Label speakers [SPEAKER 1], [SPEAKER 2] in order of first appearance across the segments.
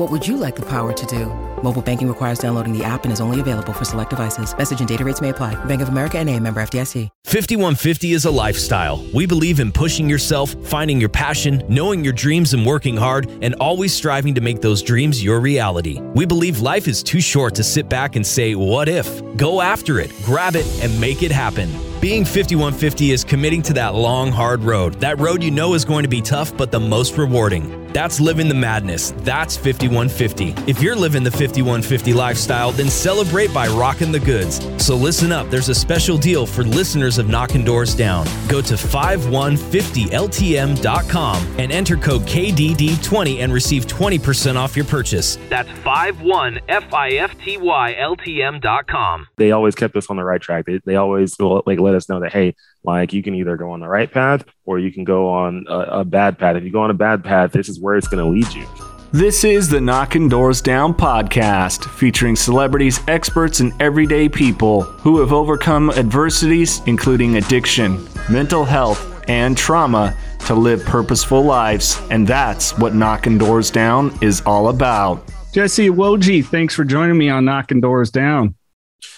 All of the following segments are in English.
[SPEAKER 1] What would you like the power to do? Mobile banking requires downloading the app and is only available for select devices. Message and data rates may apply. Bank of America and a member FDIC.
[SPEAKER 2] 5150 is a lifestyle. We believe in pushing yourself, finding your passion, knowing your dreams and working hard, and always striving to make those dreams your reality. We believe life is too short to sit back and say, what if? Go after it, grab it, and make it happen. Being 5150 is committing to that long, hard road. That road you know is going to be tough, but the most rewarding. That's living the madness. That's 5150. If you're living the 5150 lifestyle, then celebrate by rocking the goods. So listen up, there's a special deal for listeners of Knocking Doors Down. Go to 5150ltm.com and enter code KDD20 and receive 20% off your purchase. That's 5150ltm.com.
[SPEAKER 3] They always kept us on the right track. They, they always like let us know that hey, like you can either go on the right path or you can go on a, a bad path. If you go on a bad path, this is where it's going to lead you.
[SPEAKER 4] This is the Knocking Doors Down podcast, featuring celebrities, experts, and everyday people who have overcome adversities, including addiction, mental health, and trauma, to live purposeful lives. And that's what Knocking Doors Down is all about.
[SPEAKER 5] Jesse Iwuji, thanks for joining me on Knocking Doors Down.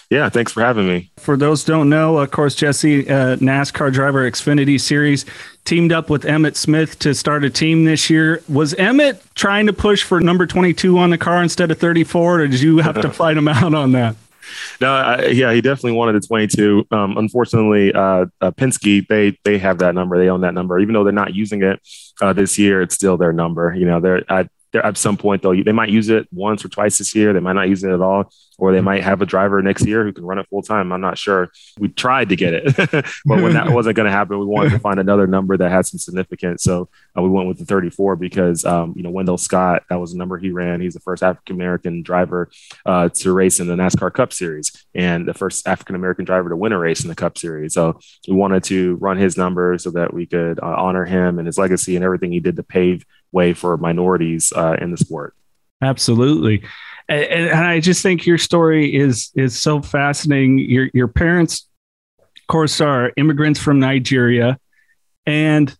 [SPEAKER 3] Yeah, thanks for having me.
[SPEAKER 5] For those don't know, of course, Jesse, uh, NASCAR driver Xfinity Series, teamed up with Emmitt Smith to start a team this year. Was Emmitt trying to push for number 22 on the car instead of 34, or did you have to fight him out on that?
[SPEAKER 3] No, I, yeah, he definitely wanted the 22. Um, unfortunately, uh, uh, Penske they they have that number. They own that number, even though they're not using it uh, this year. It's still their number. You know, they're I, at some point though they might use it once or twice this year they might not use it at all or they might have a driver next year who can run it full time i'm not sure. We tried to get it but when that wasn't going to happen we wanted to find another number that had some significance. So uh, we went with the 34 because um, you know wendell scott that was the number he ran. He's the first african american driver uh, to race in the nascar cup series and the first african american driver to win a race in the cup series. So we wanted to run his number so that we could uh, honor him and his legacy and everything he did to pave way for minorities uh, in the sport.
[SPEAKER 5] Absolutely. And, and, I just think your story is is so fascinating. Your your parents, of course, are immigrants from Nigeria, and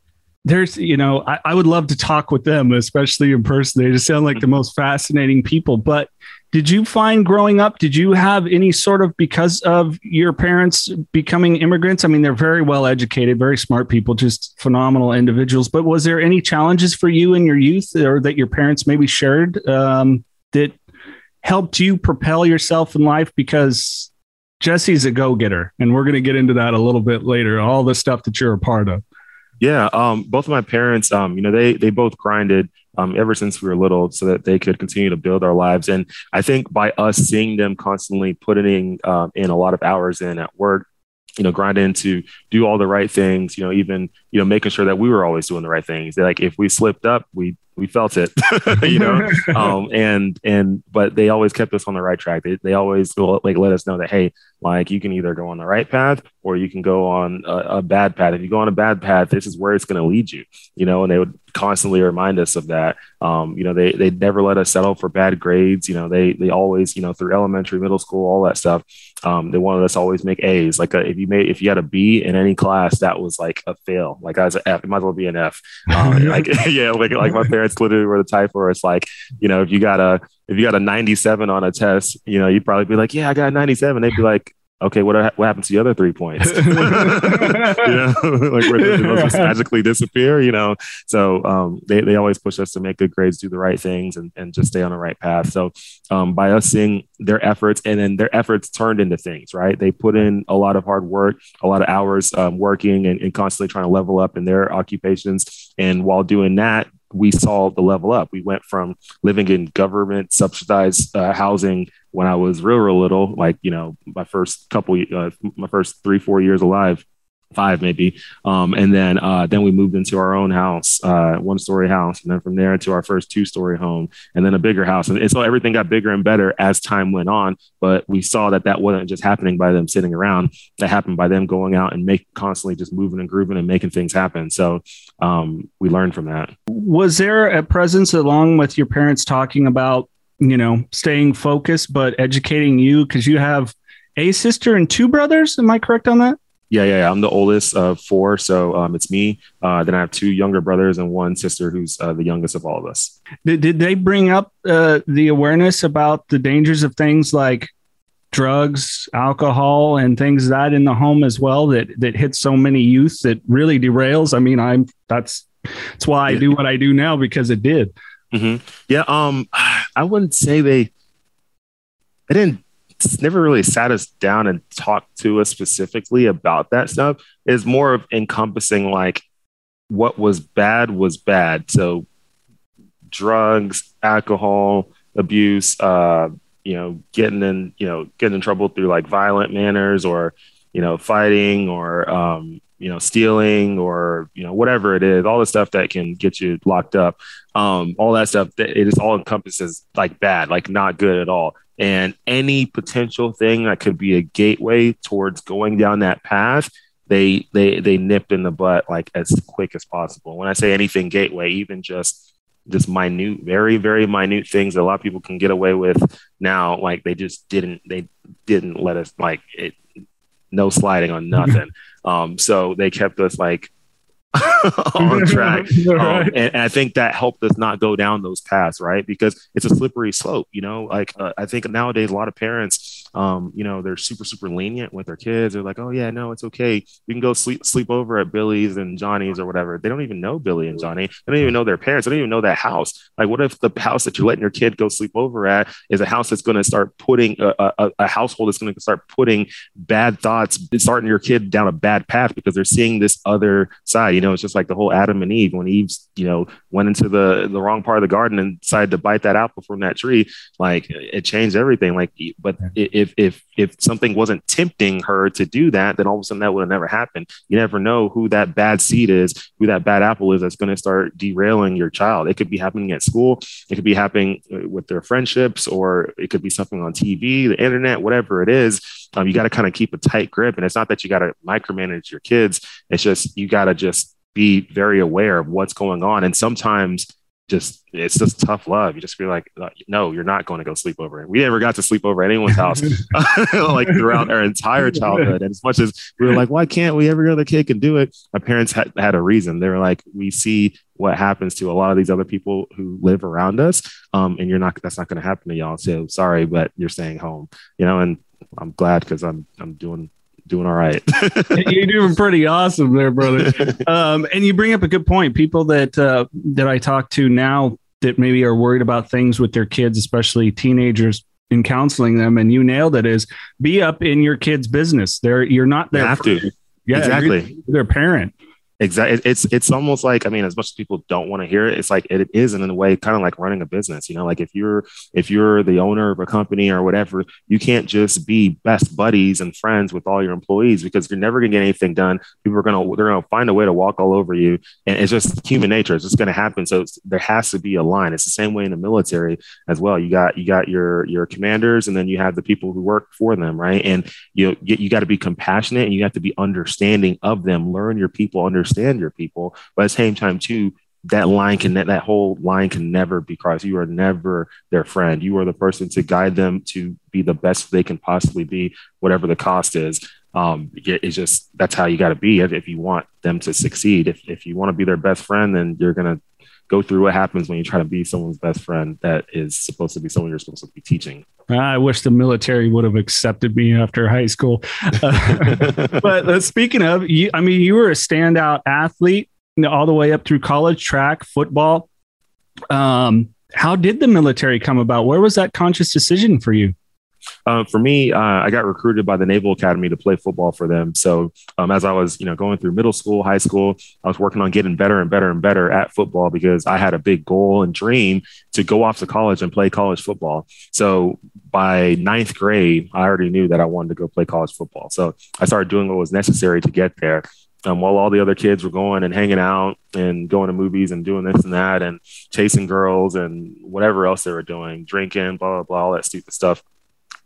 [SPEAKER 5] there's you know I, I would love to talk with them, especially in person. They just sound like the most fascinating people. But did you find growing up did you have any sort of because of your parents becoming immigrants i mean they're very well educated very smart people just phenomenal individuals but was there any challenges for you in your youth or that your parents maybe shared um, that helped you propel yourself in life because jesse's a go-getter and we're going to get into that a little bit later all the stuff that you're a part of
[SPEAKER 3] yeah um, both of my parents um, you know they they both grinded um, ever since we were little so that they could continue to build our lives. And I think by us seeing them constantly putting uh, in a lot of hours in at work, you know, grinding to do all the right things, you know, even, you know, making sure that we were always doing the right things. Like if we slipped up, we we felt it, you know, um, and and but they always kept us on the right track. They, they always like let us know that hey, like you can either go on the right path or you can go on a, a bad path. If you go on a bad path, this is where it's going to lead you, you know. And they would constantly remind us of that. Um, you know, they they never let us settle for bad grades. You know, they they always you know through elementary, middle school, all that stuff. Um, they wanted us always make A's. Like a, uh, if you made if you had a B in any class, that was like a fail. Like I was an F, it might as well be an F. Um, like yeah, like like my parents literally were the type where it's like you know if you got a if you got a 97 on a test, you know you'd probably be like yeah I got a 97. They'd be like okay, what what happens to the other three points? you know, like where those just magically disappear. You know, so um, they they always push us to make good grades, do the right things, and and just stay on the right path. So um, by us seeing their efforts and then their efforts turned into things, right? They put in a lot of hard work, a lot of hours um, working, and, and constantly trying to level up in their occupations. And while doing that, we saw the level up. We went from living in government subsidized uh, housing when I was real, real little, like, you know, my first couple, uh, my first three, four years alive, five maybe. Um, and then, uh, then we moved into our own house, uh, one story house. And then from there into our first two story home and then a bigger house. And, and so everything got bigger and better as time went on. But we saw that that wasn't just happening by them sitting around. That happened by them going out and make constantly just moving and grooving and making things happen. So um, we learned from that.
[SPEAKER 5] Was there a presence along with your parents talking about you know, staying focused, but educating you because you have a sister and two brothers. Am I correct on that?
[SPEAKER 3] Yeah, yeah, yeah. I'm the oldest of four, so um, it's me. Uh, then I have two younger brothers and one sister who's uh, the youngest of all of us.
[SPEAKER 5] Did, did they bring up uh, the awareness about the dangers of things like drugs, alcohol, and things that in the home as well that that hit so many youth that really derails? I mean, I'm that's that's why I do what I do now because it did.
[SPEAKER 3] Mm-hmm. Yeah, um, I wouldn't say they they didn't never really sat us down and talked to us specifically about that stuff. It's more of encompassing like what was bad was bad. So drugs, alcohol, abuse, uh, you know, getting in, you know, getting in trouble through like violent manners or, you know, fighting or um, you know, stealing or, you know, whatever it is, all the stuff that can get you locked up, um, all that stuff, it is all encompasses like bad, like not good at all. And any potential thing that could be a gateway towards going down that path, they they they nipped in the butt like as quick as possible. When I say anything gateway, even just just minute, very, very minute things that a lot of people can get away with now, like they just didn't they didn't let us like it no sliding on nothing. Um, so they kept us like on track. Um, and, and, I think that helped us not go down those paths, right? Because it's a slippery slope, you know. Like uh, I think nowadays a lot of parents um, you know, they're super, super lenient with their kids. They're like, oh yeah, no, it's okay. You can go sleep sleep over at Billy's and Johnny's or whatever. They don't even know Billy and Johnny. They don't even know their parents. They don't even know that house. Like, what if the house that you're letting your kid go sleep over at is a house that's going to start putting a, a, a household that's going to start putting bad thoughts, starting your kid down a bad path because they're seeing this other side. You know, it's just like the whole Adam and Eve when Eve's, you know, went into the the wrong part of the garden and decided to bite that apple from that tree. Like, it changed everything. Like, but it, if if if something wasn't tempting her to do that, then all of a sudden that would have never happened. You never know who that bad seed is, who that bad apple is that's going to start derailing your child. It could be happening at school, it could be happening uh, with their friendships, or it could be something on TV, the internet, whatever it is. Um, you got to kind of keep a tight grip. And it's not that you got to micromanage your kids, it's just you got to just be very aware of what's going on. And sometimes just it's just tough love. You just feel like, no, you're not going to go sleep over. We never got to sleep over anyone's house like throughout our entire childhood. And as much as we were like, why can't we? Every other kid can do it. My parents had, had a reason. They were like, we see what happens to a lot of these other people who live around us, um, and you're not. That's not going to happen to y'all. So sorry, but you're staying home. You know, and I'm glad because I'm I'm doing doing all right.
[SPEAKER 5] You're doing pretty awesome there, brother. Um, and you bring up a good point. People that uh, that I talk to now that maybe are worried about things with their kids, especially teenagers, in counseling them, and you nailed it. Is be up in your kid's business. They're you're not there.
[SPEAKER 3] You have to. Yeah, exactly.
[SPEAKER 5] Their parent.
[SPEAKER 3] Exactly. It's it's almost like I mean, as much as people don't want to hear it, it's like it is in a way kind of like running a business. You know, like if you're if you're the owner of a company or whatever, you can't just be best buddies and friends with all your employees because you're never gonna get anything done. People are gonna they're gonna find a way to walk all over you, and it's just human nature. It's just gonna happen. So there has to be a line. It's the same way in the military as well. You got you got your your commanders, and then you have the people who work for them, right? And you you got to be compassionate and you have to be understanding of them. Learn your people, understand understand your people, but at the same time, too, that line can that whole line can never be crossed. You are never their friend. You are the person to guide them to be the best they can possibly be, whatever the cost is. Um, it's just that's how you got to be if you want them to succeed. If if you want to be their best friend, then you're gonna go through what happens when you try to be someone's best friend that is supposed to be someone you're supposed to be teaching.
[SPEAKER 6] I wish the military would have accepted me after high school. but uh, speaking of, you, I mean, you were a standout athlete all the way up through college, track, football. Um, how did the military come about? Where was that conscious decision for you?
[SPEAKER 3] Uh, for me, uh, I got recruited by the Naval Academy to play football for them. So um, as I was, you know, going through middle school, high school, I was working on getting better and better and better at football because I had a big goal and dream to go off to college and play college football. So by ninth grade, I already knew that I wanted to go play college football. So I started doing what was necessary to get there. Um, while all the other kids were going and hanging out and going to movies and doing this and that and chasing girls and whatever else they were doing, drinking, blah, blah, blah, all that stupid stuff.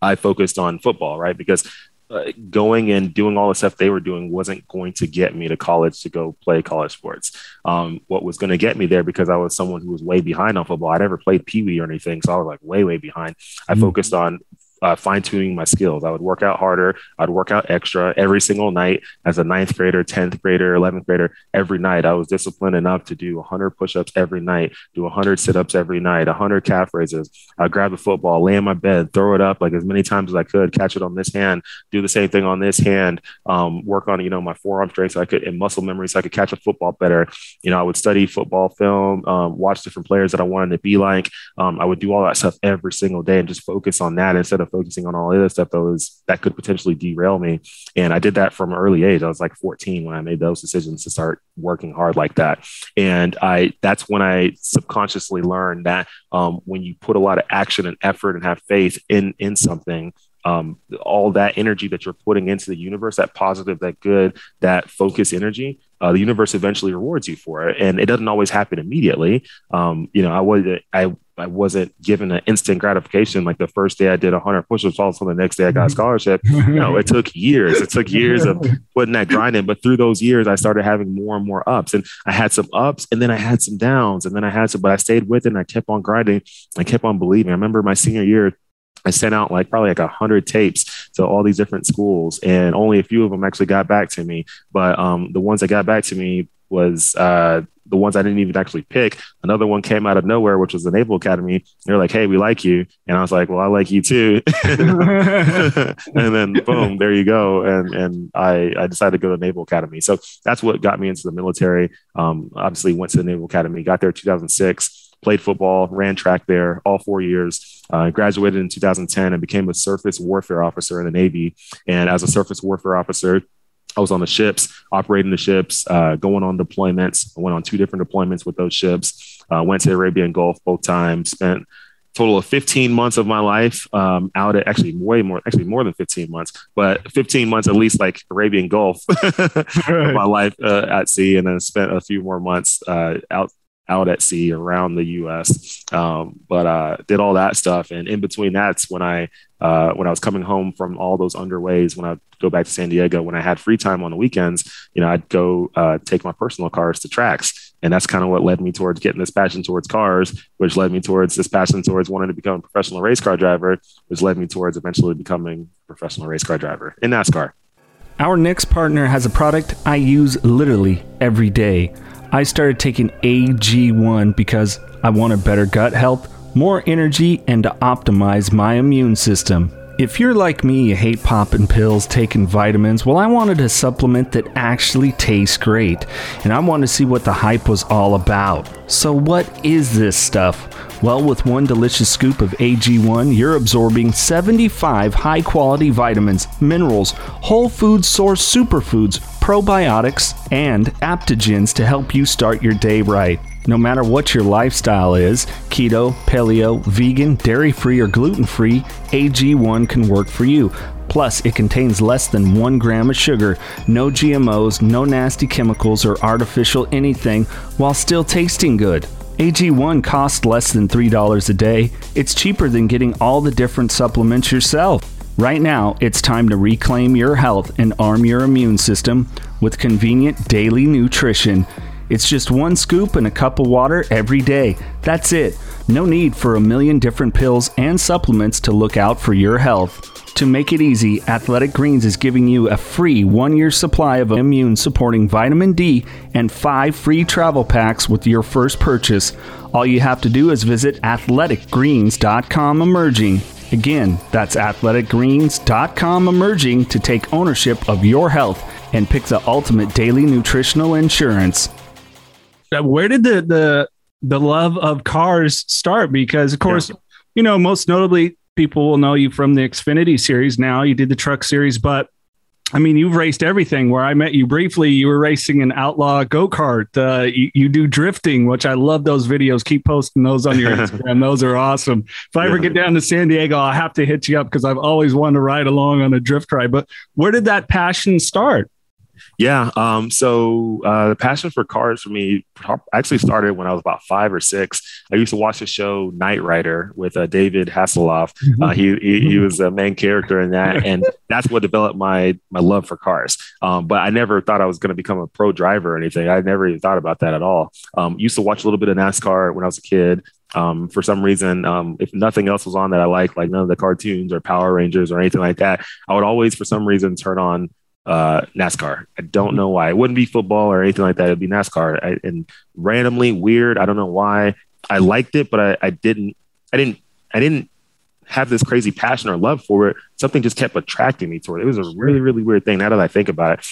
[SPEAKER 3] I focused on football, right? Because uh, going and doing all the stuff they were doing wasn't going to get me to college to go play college sports. Um, what was going to get me there because I was someone who was way behind on football. I'd never played pee wee or anything, so I was like way, way behind. I mm-hmm. focused on uh, fine tuning my skills. I would work out harder. I'd work out extra every single night as a ninth grader, 10th grader, 11th grader. Every night, I was disciplined enough to do 100 push ups every night, do 100 sit ups every night, 100 calf raises. I'd grab the football, lay in my bed, throw it up like as many times as I could, catch it on this hand, do the same thing on this hand, um, work on, you know, my forearm strength so I could, and muscle memory so I could catch a football better. You know, I would study football film, um, watch different players that I wanted to be like. Um, I would do all that stuff every single day and just focus on that instead of focusing on all the other stuff that was that could potentially derail me. And I did that from an early age. I was like 14 when I made those decisions to start working hard like that. And I that's when I subconsciously learned that um, when you put a lot of action and effort and have faith in in something, um, all that energy that you're putting into the universe, that positive, that good, that focus energy, uh, the universe eventually rewards you for it. And it doesn't always happen immediately. Um, you know, I was I I wasn't given an instant gratification. Like the first day I did 100 push-ups, also the next day I got a scholarship. you know, it took years. It took years of putting that grind in. But through those years, I started having more and more ups. And I had some ups, and then I had some downs, and then I had some. But I stayed with it, and I kept on grinding. I kept on believing. I remember my senior year. I sent out like probably like a hundred tapes to all these different schools, and only a few of them actually got back to me. But um, the ones that got back to me was uh, the ones I didn't even actually pick. Another one came out of nowhere, which was the Naval Academy. They're like, "Hey, we like you," and I was like, "Well, I like you too." and then boom, there you go. And and I I decided to go to the Naval Academy. So that's what got me into the military. Um, obviously, went to the Naval Academy, got there 2006. Played football, ran track there all four years. Uh, graduated in 2010 and became a surface warfare officer in the Navy. And as a surface warfare officer, I was on the ships, operating the ships, uh, going on deployments. I went on two different deployments with those ships. Uh, went to Arabian Gulf both times. Spent total of 15 months of my life um, out at actually way more, actually more than 15 months, but 15 months at least like Arabian Gulf my life uh, at sea, and then spent a few more months uh, out out at sea around the U.S. Um, but uh, did all that stuff, and in between that's when I uh, when I was coming home from all those underways. When I go back to San Diego, when I had free time on the weekends, you know, I'd go uh, take my personal cars to tracks, and that's kind of what led me towards getting this passion towards cars, which led me towards this passion towards wanting to become a professional race car driver, which led me towards eventually becoming a professional race car driver in NASCAR.
[SPEAKER 5] Our next partner has a product I use literally every day. I started taking AG1 because I wanted better gut health, more energy, and to optimize my immune system. If you're like me, you hate popping pills, taking vitamins, well, I wanted a supplement that actually tastes great, and I wanted to see what the hype was all about. So, what is this stuff? Well, with one delicious scoop of AG1, you're absorbing 75 high quality vitamins, minerals, whole food source superfoods, probiotics, and adaptogens to help you start your day right. No matter what your lifestyle is keto, paleo, vegan, dairy free, or gluten free AG1 can work for you. Plus, it contains less than one gram of sugar, no GMOs, no nasty chemicals or artificial anything, while still tasting good. AG1 costs less than $3 a day. It's cheaper than getting all the different supplements yourself. Right now, it's time to reclaim your health and arm your immune system with convenient daily nutrition.
[SPEAKER 4] It's just one scoop and a cup of water every day. That's it. No need for a million different pills and supplements to look out for your health. To make it easy, Athletic Greens is giving you a free one year supply of immune supporting vitamin D and five free travel packs with your first purchase. All you have to do is visit athleticgreens.com emerging. Again, that's athleticgreens.com emerging to take ownership of your health and pick the ultimate daily nutritional insurance.
[SPEAKER 5] Where did the the the love of cars start? Because of course, yeah. you know, most notably people will know you from the Xfinity series now. You did the truck series, but I mean, you've raced everything. Where I met you briefly, you were racing an outlaw go kart. Uh, you, you, do drifting, which I love those videos. Keep posting those on your Instagram. those are awesome. If I yeah. ever get down to San Diego, I'll have to hit you up because I've always wanted to ride along on a drift ride. But where did that passion start?
[SPEAKER 3] Yeah. Um, so uh, the passion for cars for me actually started when I was about five or six. I used to watch the show Knight Rider with uh, David Hasselhoff. Mm-hmm. Uh, he, he, he was a main character in that, and that's what developed my my love for cars. Um, but I never thought I was going to become a pro driver or anything. I never even thought about that at all. Um, used to watch a little bit of NASCAR when I was a kid. Um, for some reason, um, if nothing else was on that I liked, like none of the cartoons or Power Rangers or anything like that, I would always, for some reason, turn on uh, NASCAR. I don't know why. It wouldn't be football or anything like that. It'd be NASCAR. I, and randomly weird. I don't know why. I liked it, but I, I didn't. I didn't. I didn't have this crazy passion or love for it. Something just kept attracting me toward it. It was a really, really weird thing. Now that I think about it.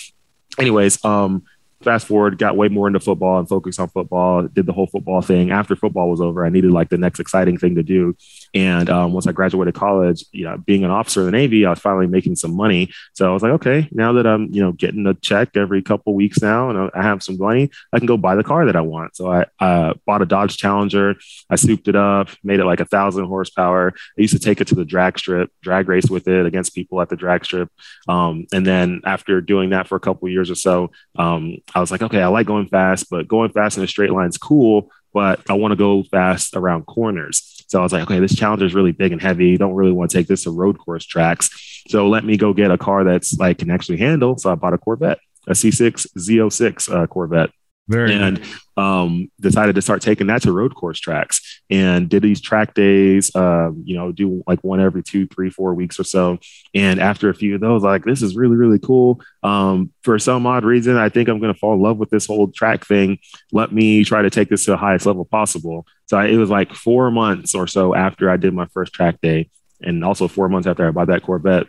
[SPEAKER 3] Anyways, um, fast forward, got way more into football and focused on football, did the whole football thing. After football was over, I needed like the next exciting thing to do. And um, once I graduated college, you know, being an officer in the Navy, I was finally making some money. So I was like, okay, now that I'm, you know, getting a check every couple weeks now and I have some money, I can go buy the car that I want. So I uh, bought a Dodge Challenger. I souped it up, made it like a thousand horsepower. I used to take it to the drag strip, drag race with it against people at the drag strip. Um, and then after doing that for a couple years or so, um, I was like, okay, I like going fast, but going fast in a straight line is cool, but I want to go fast around corners. So I was like, okay, this Challenger is really big and heavy. Don't really want to take this to road course tracks. So let me go get a car that's like can actually handle. So I bought a Corvette, a C6 Z06 uh, Corvette. Very and um, decided to start taking that to road course tracks and did these track days, um, you know, do like one every two, three, four weeks or so. And after a few of those, like, this is really, really cool. Um, for some odd reason, I think I'm going to fall in love with this whole track thing. Let me try to take this to the highest level possible. So I, it was like four months or so after I did my first track day, and also four months after I bought that Corvette.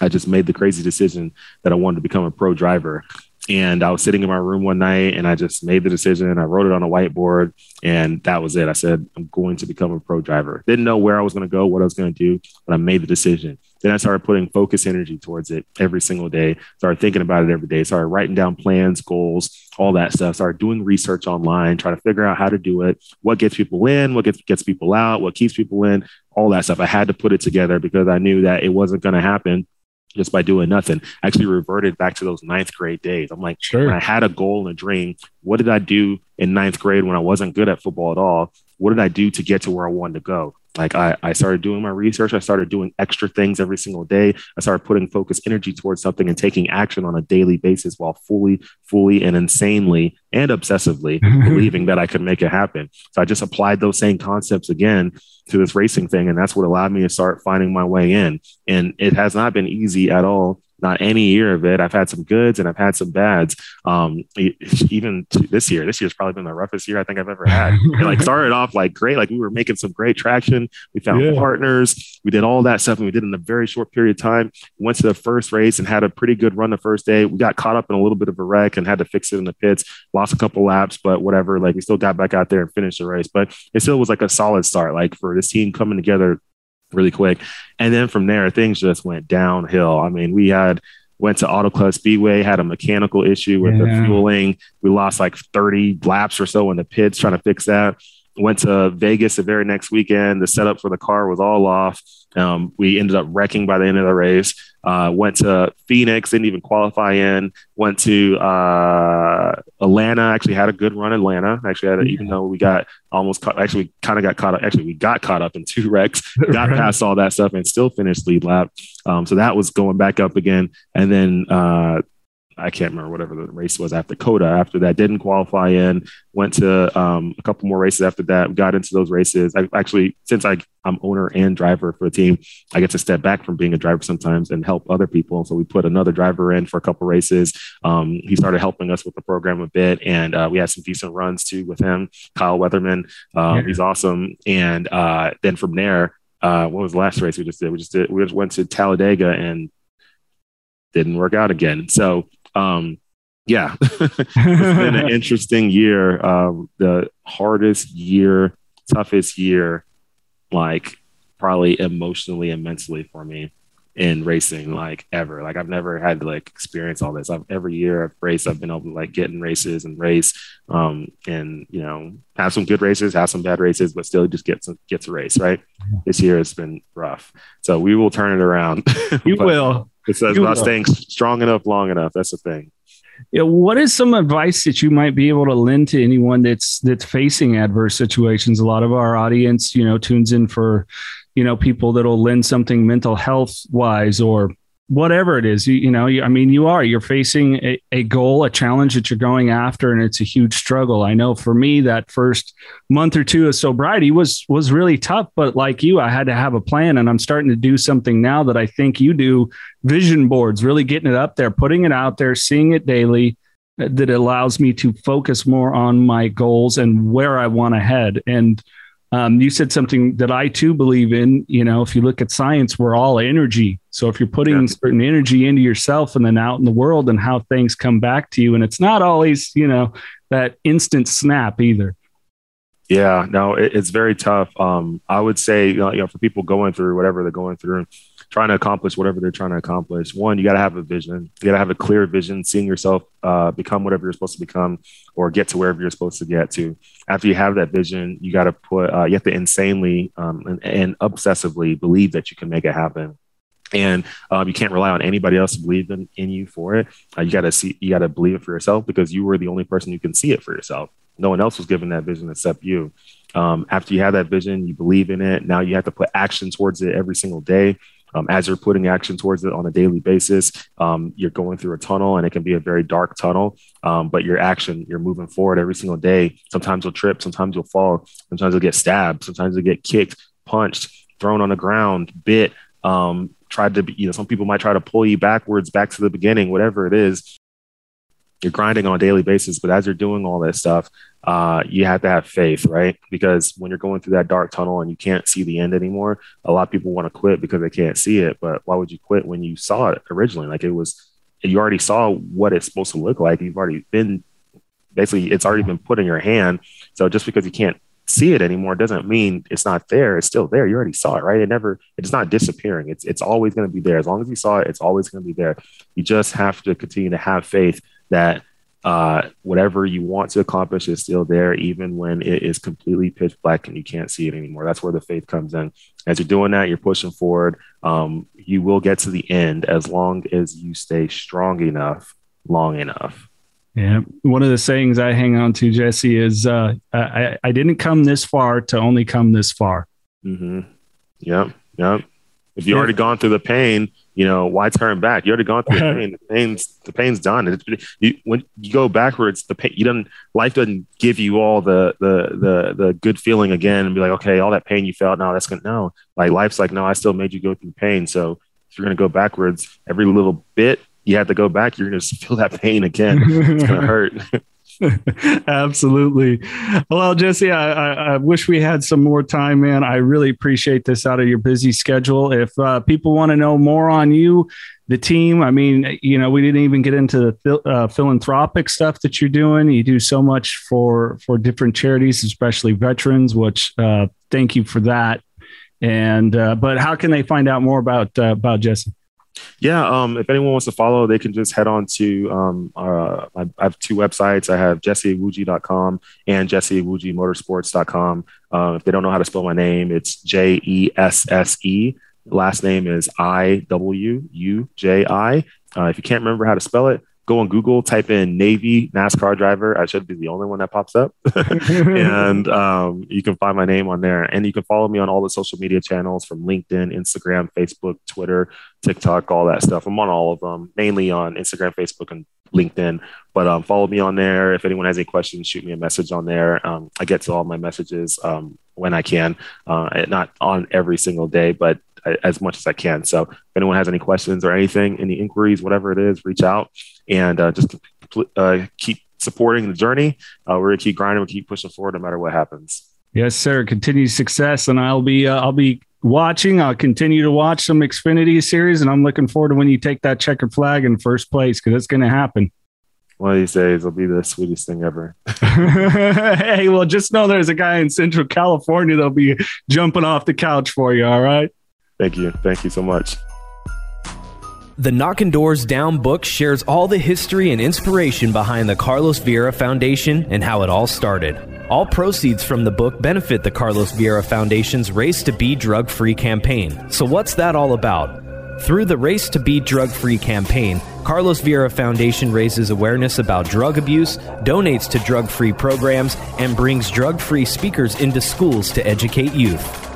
[SPEAKER 3] I just made the crazy decision that I wanted to become a pro driver. And I was sitting in my room one night and I just made the decision. I wrote it on a whiteboard and that was it. I said, I'm going to become a pro driver. Didn't know where I was going to go, what I was going to do, but I made the decision. Then I started putting focus energy towards it every single day, started thinking about it every day, started writing down plans, goals, all that stuff, started doing research online, trying to figure out how to do it, what gets people in, what gets, gets people out, what keeps people in, all that stuff. I had to put it together because I knew that it wasn't going to happen just by doing nothing. I actually reverted back to those ninth grade days. I'm like, sure. I had a goal and a dream, what did I do in ninth grade when I wasn't good at football at all? What did I do to get to where I wanted to go? Like I, I started doing my research. I started doing extra things every single day. I started putting focus energy towards something and taking action on a daily basis while fully, fully and insanely and obsessively believing that I could make it happen. So I just applied those same concepts again to this racing thing. And that's what allowed me to start finding my way in. And it has not been easy at all not any year of it. I've had some goods and I've had some bads. Um, even this year, this year's probably been the roughest year I think I've ever had. it like started off like great, like we were making some great traction. We found yeah. partners, we did all that stuff, and we did in a very short period of time. Went to the first race and had a pretty good run the first day. We got caught up in a little bit of a wreck and had to fix it in the pits. Lost a couple laps, but whatever. Like we still got back out there and finished the race. But it still was like a solid start. Like for this team coming together really quick. And then from there, things just went downhill. I mean, we had went to Auto Club Speedway, had a mechanical issue with yeah. the fueling. We lost like 30 laps or so in the pits trying to fix that. Went to Vegas the very next weekend. The setup for the car was all off. Um, we ended up wrecking by the end of the race. Uh, went to Phoenix, didn't even qualify in. Went to uh, Atlanta. Actually had a good run in Atlanta. Actually, had a, yeah. even though we got almost caught, actually kind of got caught up. Actually, we got caught up in two wrecks. Got right. past all that stuff and still finished lead lap. Um, so that was going back up again. And then uh, I can't remember whatever the race was after COTA. After that, didn't qualify in. Went to um, a couple more races after that. Got into those races. I actually, since I, I'm owner and driver for the team, I get to step back from being a driver sometimes and help other people. So we put another driver in for a couple races. Um, he started helping us with the program a bit, and uh, we had some decent runs too with him. Kyle Weatherman, um, yeah. he's awesome. And uh, then from there, uh, what was the last race we just did? We just did. We just went to Talladega and didn't work out again. So um, yeah, it's been an interesting year. Um, the hardest year, toughest year, like probably emotionally and mentally for me in racing, like ever. Like I've never had to like experience all this. I've every year I've raced, I've been able to like get in races and race, um, and you know have some good races, have some bad races, but still just get some get to race. Right. This year has been rough, so we will turn it around.
[SPEAKER 5] You will.
[SPEAKER 3] It says about staying strong enough, long enough. That's the thing.
[SPEAKER 5] Yeah, what is some advice that you might be able to lend to anyone that's that's facing adverse situations? A lot of our audience, you know, tunes in for, you know, people that'll lend something mental health wise or whatever it is you, you know you, i mean you are you're facing a, a, goal a challenge that you're going after and it's a huge struggle. I know for me that first month or two of sobriety was was really tough but like you i had to have a plan and i'm starting to do something now that i think you do. Vision boards really getting it up there putting it out there seeing it daily uh, that allows me to focus more on my goals and where i want to head. And um, you said something that I too believe in. You know, if you look at science, we're all energy. So if you're putting yeah. certain energy into yourself and then out in the world and how things come back to you, and it's not always, you know, that instant snap either.
[SPEAKER 3] Yeah, no, it, it's very tough. Um, I would say, you know, you know, for people going through whatever they're going through, trying to accomplish whatever they're trying to accomplish. One, you got to have a vision. You got to have a clear vision, seeing yourself uh, become whatever you're supposed to become or get to wherever you're supposed to get to. After you have that vision, you got to put, uh, you have to insanely um, and, and, obsessively believe that you can make it happen. And um, you can't rely on anybody else to believe in, in you for it. Uh, you got to see, you got to believe it for yourself because you were the only person who can see it for yourself. No one else was given that vision except you. Um, after you have that vision, you believe in it. Now you have to put action towards it every single day um, as you're putting action towards it on a daily basis, um, you're going through a tunnel and it can be a very dark tunnel. Um, but your action, you're moving forward every single day. Sometimes you'll trip, sometimes you'll fall, sometimes you'll get stabbed, sometimes you'll get kicked, punched, thrown on the ground, bit, um, tried to be, you know, some people might try to pull you backwards, back to the beginning, whatever it is you're grinding on a daily basis but as you're doing all this stuff uh, you have to have faith right? Because when you're going through that dark tunnel and you can't see the end anymore a lot of people want to quit because they can't see it but why would you quit when you saw it originally? Like it was you already saw what it's supposed to look like. You've already been basically it's already been put in your hand. So just because you can't see it anymore doesn't mean it's not there it's still there. You already saw it right? It never it's not disappearing. It's it's always going to be there. As long as you saw it it's always going to be there. You just have to continue to have faith that uh, whatever you want to accomplish is still there, even when it is completely pitch black and you can't see it anymore. That's where the faith comes in. As you're doing that, you're pushing forward. Um, you will get to the end as long as you stay strong enough, long enough.
[SPEAKER 5] Yeah. One of the sayings I hang on to, Jesse, is uh, I, I didn't come this far to only come this far.
[SPEAKER 3] Mm-hmm. Yep. Yep. If you've already gone through the pain, you know, why turn back? You already gone through the pain. The pain's the pain's done. It's, you, when you go backwards, the pain you don't life doesn't give you all the the the the good feeling again and be like, okay, all that pain you felt, now that's gonna no. Like life's like, no, I still made you go through pain. So if you're gonna go backwards, every little bit you have to go back, you're gonna feel that pain again. it's gonna hurt.
[SPEAKER 5] Absolutely. Well, Jesse, I, I, wish we had some more time, man. I really appreciate this out of your busy schedule. If uh, people want to know more on you, the team, I mean, you know, we didn't even get into the uh, philanthropic stuff that you're doing. You do so much for for different charities, especially veterans. Which uh, thank you for that. And uh, but how can they find out more about uh, about Jesse?
[SPEAKER 3] Yeah, um, if anyone wants to follow, they can just head on to um, uh, I, have two websites. I have jesseiwuji.com and jesseiwujimotorsports.com. Uh, if they don't know how to spell my name, it's J E S S E. Last name is I W U J I. Uh, if you can't remember how to spell it, go on Google, type in Navy NASCAR driver. I should be the only one that pops up. and um, you can find my name on there. And you can follow me on all the social media channels from LinkedIn, Instagram, Facebook, Twitter, TikTok, all that stuff. I'm on all of them, mainly on Instagram, Facebook, and LinkedIn. But um, follow me on there. If anyone has any questions, shoot me a message on there. Um, I get to all my messages um, when I can, uh, not on every single day, but as much as I can. So if anyone has any questions or anything, any inquiries, whatever it is, reach out and uh, just uh, keep supporting the journey. Uh, we're gonna keep grinding, we keep pushing forward no matter what happens.
[SPEAKER 5] Yes, sir. Continued success, and I'll be uh, I'll be watching. I'll continue to watch some Xfinity series, and I'm looking forward to when you take that checkered flag in first place because it's going to happen.
[SPEAKER 3] One of these days, it'll be the sweetest thing ever.
[SPEAKER 5] hey, well, just know there's a guy in Central California that'll be jumping off the couch for you. All right.
[SPEAKER 3] Thank you. Thank you so much.
[SPEAKER 2] The Knocking Doors Down book shares all the history and inspiration behind the Carlos Vieira Foundation and how it all started. All proceeds from the book benefit the Carlos Vieira Foundation's Race to Be Drug Free campaign. So, what's that all about? Through the Race to Be Drug Free campaign, Carlos Vieira Foundation raises awareness about drug abuse, donates to drug free programs, and brings drug free speakers into schools to educate youth.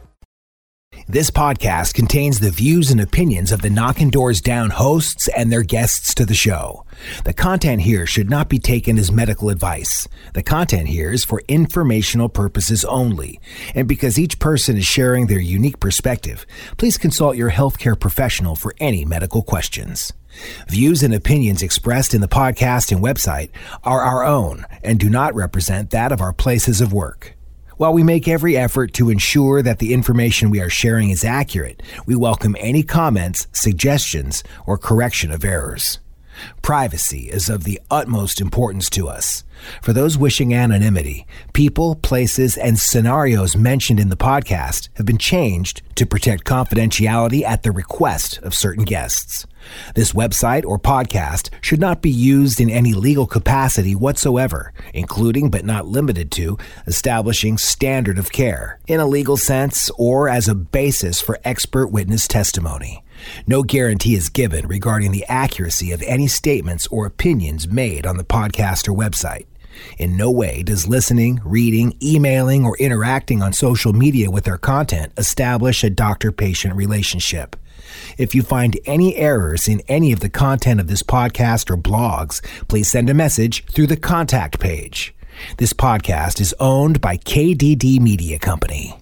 [SPEAKER 7] This podcast contains the views and opinions of the Knocking Doors Down hosts and their guests to the show. The content here should not be taken as medical advice. The content here is for informational purposes only. And because each person is sharing their unique perspective, please consult your healthcare professional for any medical questions. Views and opinions expressed in the podcast and website are our own and do not represent that of our places of work. While we make every effort to ensure that the information we are sharing is accurate, we welcome any comments, suggestions, or correction of errors. Privacy is of the utmost importance to us. For those wishing anonymity, people, places, and scenarios mentioned in the podcast have been changed to protect confidentiality at the request of certain guests. This website or podcast should not be used in any legal capacity whatsoever, including but not limited to establishing standard of care in a legal sense or as a basis for expert witness testimony. No guarantee is given regarding the accuracy of any statements or opinions made on the podcast or website. In no way does listening, reading, emailing, or interacting on social media with our content establish a doctor patient relationship. If you find any errors in any of the content of this podcast or blogs, please send a message through the contact page. This podcast is owned by KDD Media Company.